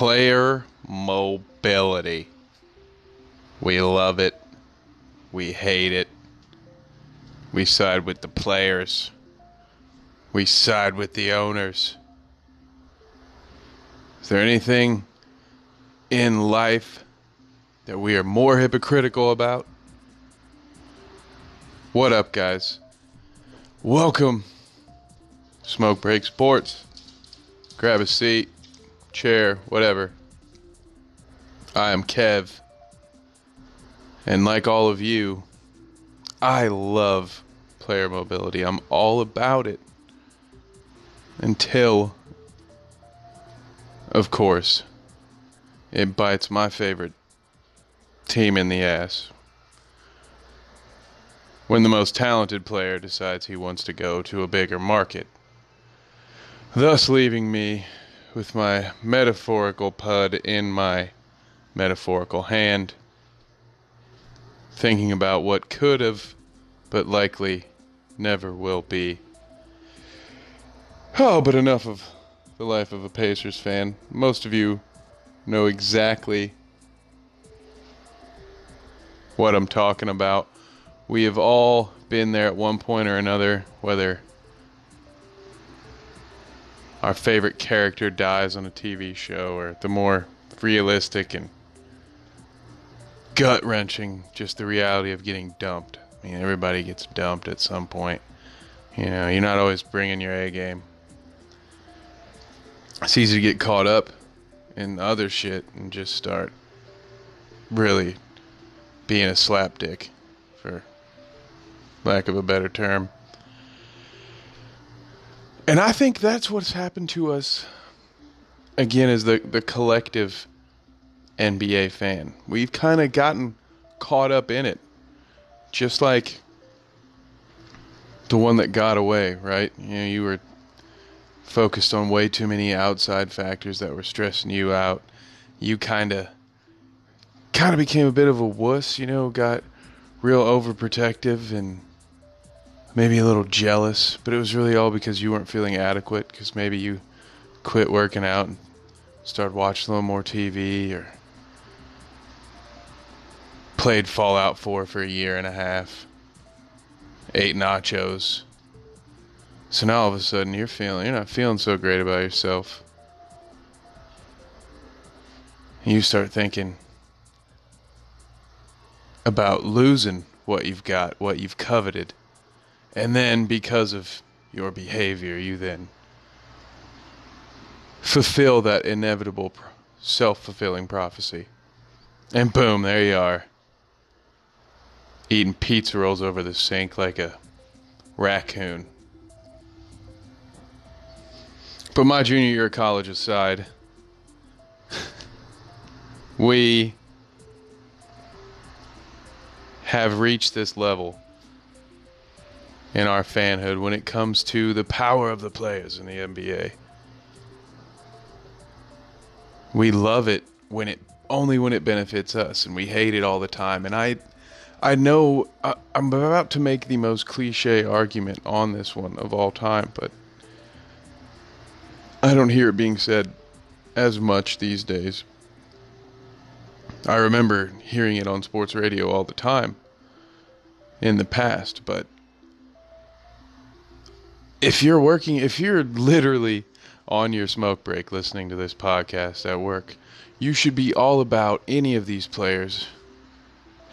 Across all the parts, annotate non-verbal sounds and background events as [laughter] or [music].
Player mobility. We love it. We hate it. We side with the players. We side with the owners. Is there anything in life that we are more hypocritical about? What up, guys? Welcome. Smoke Break Sports. Grab a seat, chair, whatever. I am Kev. And like all of you, I love player mobility. I'm all about it. Until, of course, it bites my favorite team in the ass. When the most talented player decides he wants to go to a bigger market. Thus leaving me with my metaphorical pud in my metaphorical hand, thinking about what could have, but likely never will be. Oh, but enough of the life of a Pacers fan. Most of you know exactly what I'm talking about. We have all been there at one point or another, whether our favorite character dies on a TV show or the more realistic and gut wrenching, just the reality of getting dumped. I mean, everybody gets dumped at some point. You know, you're not always bringing your A game. It's easy to get caught up in other shit and just start really being a slapdick, for lack of a better term. And I think that's what's happened to us again as the, the collective NBA fan. We've kind of gotten caught up in it. Just like the one that got away, right? You know, you were focused on way too many outside factors that were stressing you out. You kind of kind of became a bit of a wuss, you know, got real overprotective and maybe a little jealous, but it was really all because you weren't feeling adequate because maybe you quit working out and started watching a little more TV or played Fallout 4 for a year and a half, ate nachos. So now all of a sudden you're feeling you're not feeling so great about yourself. You start thinking about losing what you've got, what you've coveted. And then because of your behavior, you then fulfill that inevitable self fulfilling prophecy. And boom, there you are. Eating pizza rolls over the sink like a raccoon. But my junior year of college aside, [laughs] we have reached this level in our fanhood when it comes to the power of the players in the NBA. We love it when it only when it benefits us and we hate it all the time and I I know I, I'm about to make the most cliche argument on this one of all time but I don't hear it being said as much these days. I remember hearing it on sports radio all the time in the past, but if you're working, if you're literally on your smoke break listening to this podcast at work, you should be all about any of these players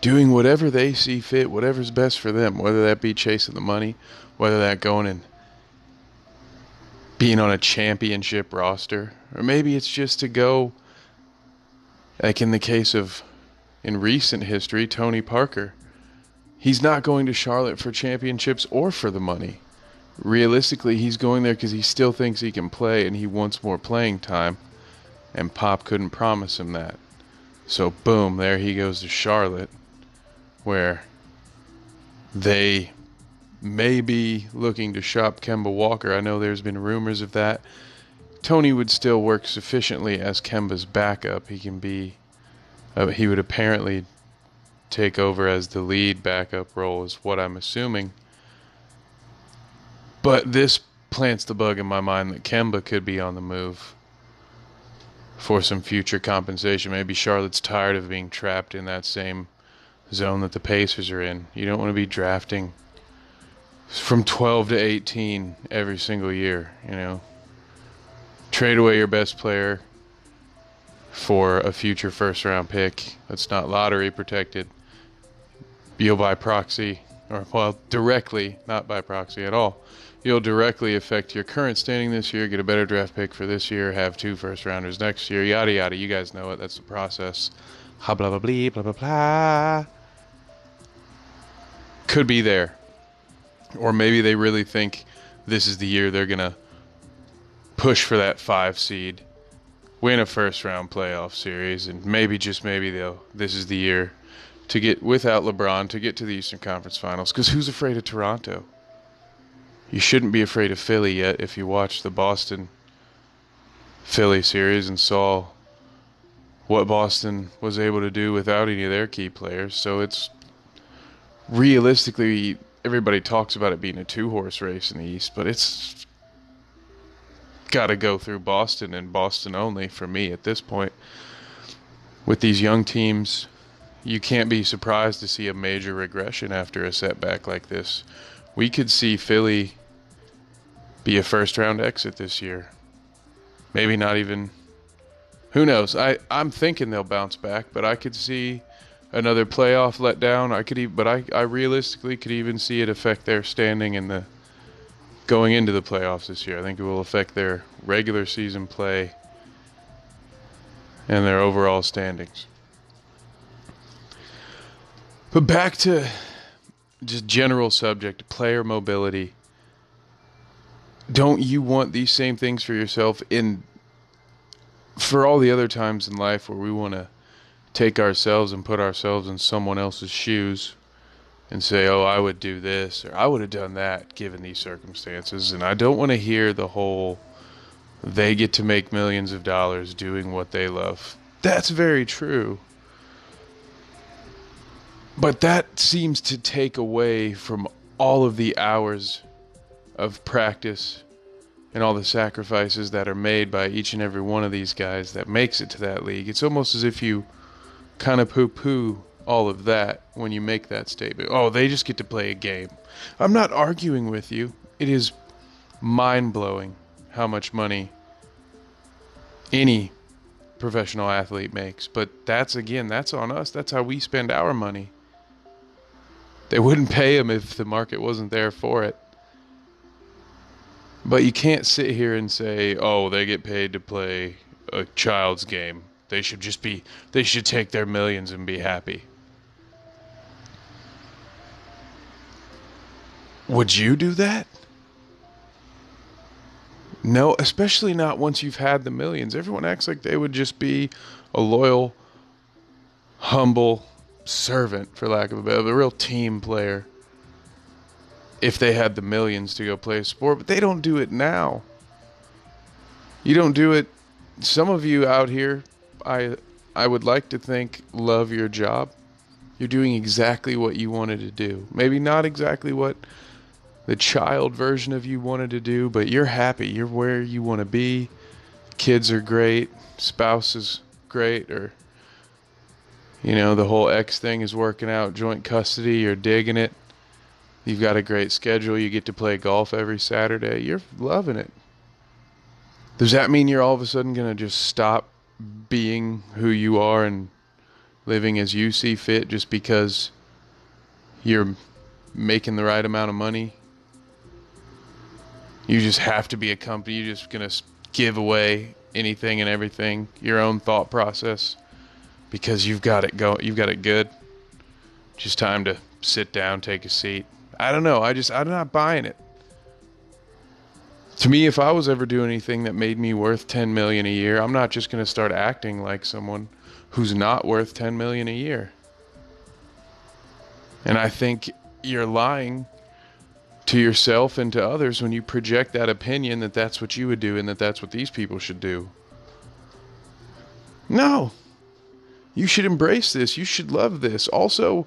doing whatever they see fit, whatever's best for them, whether that be chasing the money, whether that going and being on a championship roster, or maybe it's just to go, like in the case of in recent history, Tony Parker. He's not going to Charlotte for championships or for the money realistically, he's going there because he still thinks he can play and he wants more playing time. And Pop couldn't promise him that. So, boom, there he goes to Charlotte, where they may be looking to shop Kemba Walker. I know there's been rumors of that. Tony would still work sufficiently as Kemba's backup. He can be, uh, he would apparently take over as the lead backup role, is what I'm assuming. But this plants the bug in my mind that Kemba could be on the move for some future compensation. Maybe Charlotte's tired of being trapped in that same zone that the Pacers are in. You don't want to be drafting from 12 to 18 every single year, you know. Trade away your best player for a future first round pick that's not lottery protected. You'll by proxy, or well, directly, not by proxy at all. You'll directly affect your current standing this year, get a better draft pick for this year, have two first rounders next year, yada yada. You guys know it. That's the process. Ha blah blah blah blah blah blah. Could be there. Or maybe they really think this is the year they're gonna push for that five seed win a first round playoff series, and maybe just maybe they'll. This is the year to get without LeBron to get to the Eastern Conference Finals. Because who's afraid of Toronto? You shouldn't be afraid of Philly yet if you watched the Boston Philly series and saw what Boston was able to do without any of their key players. So it's realistically everybody talks about it being a two horse race in the East, but it's got to go through Boston and Boston only for me at this point. With these young teams, you can't be surprised to see a major regression after a setback like this. We could see Philly be a first round exit this year. Maybe not even who knows? I, I'm thinking they'll bounce back, but I could see another playoff letdown. I could even, but I, I realistically could even see it affect their standing in the going into the playoffs this year. I think it will affect their regular season play and their overall standings. But back to just general subject, player mobility. Don't you want these same things for yourself in for all the other times in life where we want to take ourselves and put ourselves in someone else's shoes? and say, oh, I would do this or I would have done that given these circumstances. And I don't want to hear the whole they get to make millions of dollars doing what they love. That's very true. But that seems to take away from all of the hours of practice and all the sacrifices that are made by each and every one of these guys that makes it to that league. It's almost as if you kind of poo poo all of that when you make that statement. Oh, they just get to play a game. I'm not arguing with you. It is mind blowing how much money any professional athlete makes. But that's again, that's on us. That's how we spend our money. They wouldn't pay them if the market wasn't there for it. But you can't sit here and say, oh, they get paid to play a child's game. They should just be, they should take their millions and be happy. Would you do that? No, especially not once you've had the millions. Everyone acts like they would just be a loyal, humble servant, for lack of a better, a real team player. If they had the millions to go play a sport, but they don't do it now. You don't do it. Some of you out here, I, I would like to think, love your job. You're doing exactly what you wanted to do. Maybe not exactly what the child version of you wanted to do, but you're happy. You're where you want to be. Kids are great. Spouse is great. Or, you know, the whole X thing is working out. Joint custody, you're digging it. You've got a great schedule. You get to play golf every Saturday. You're loving it. Does that mean you're all of a sudden going to just stop being who you are and living as you see fit just because you're making the right amount of money you just have to be a company. You're just gonna give away anything and everything, your own thought process, because you've got it go. You've got it good. Just time to sit down, take a seat. I don't know. I just I'm not buying it. To me, if I was ever doing anything that made me worth 10 million a year, I'm not just going to start acting like someone who's not worth 10 million a year. And I think you're lying to yourself and to others when you project that opinion that that's what you would do and that that's what these people should do. No. You should embrace this. You should love this. Also,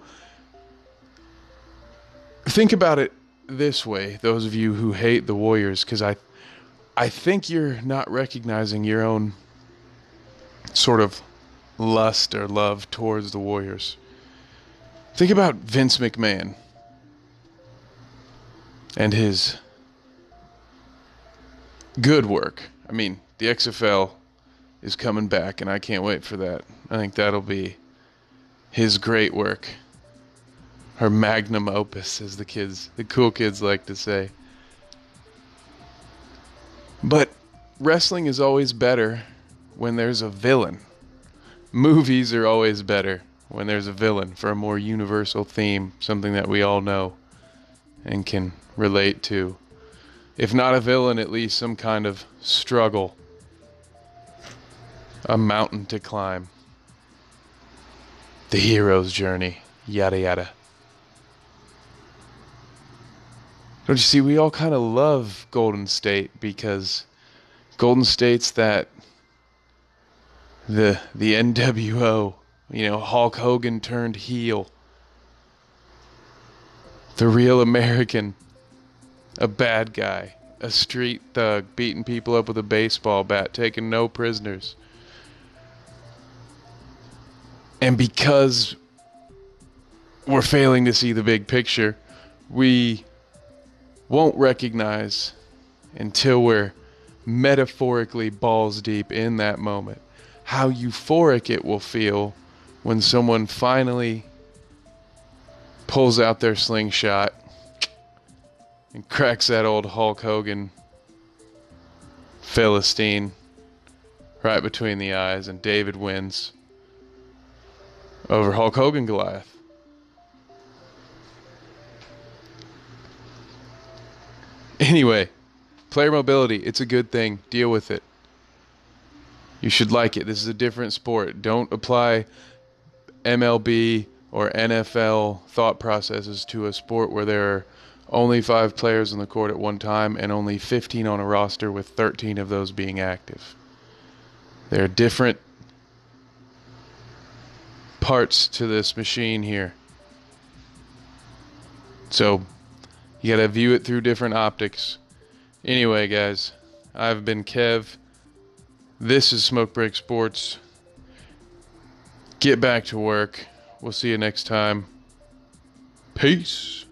think about it this way, those of you who hate the Warriors, because I, I think you're not recognizing your own sort of lust or love towards the Warriors. Think about Vince McMahon and his good work. I mean, the XFL is coming back, and I can't wait for that. I think that'll be his great work, her magnum opus, as the kids, the cool kids like to say. But wrestling is always better when there's a villain. Movies are always better when there's a villain for a more universal theme, something that we all know and can relate to. If not a villain, at least some kind of struggle, a mountain to climb, the hero's journey, yada yada. Don't you see, we all kind of love Golden State because Golden State's that the the NWO, you know, Hulk Hogan turned heel. The real American, a bad guy, a street thug beating people up with a baseball bat, taking no prisoners. And because we're failing to see the big picture, we won't recognize until we're metaphorically balls deep in that moment how euphoric it will feel when someone finally pulls out their slingshot and cracks that old Hulk Hogan Philistine right between the eyes, and David wins over Hulk Hogan Goliath. Anyway, player mobility, it's a good thing. Deal with it. You should like it. This is a different sport. Don't apply MLB or NFL thought processes to a sport where there are only five players on the court at one time and only 15 on a roster with 13 of those being active. There are different parts to this machine here. So you got to view it through different optics. Anyway, guys, I've been Kev. This is Smoke Break Sports. Get back to work. We'll see you next time. Peace.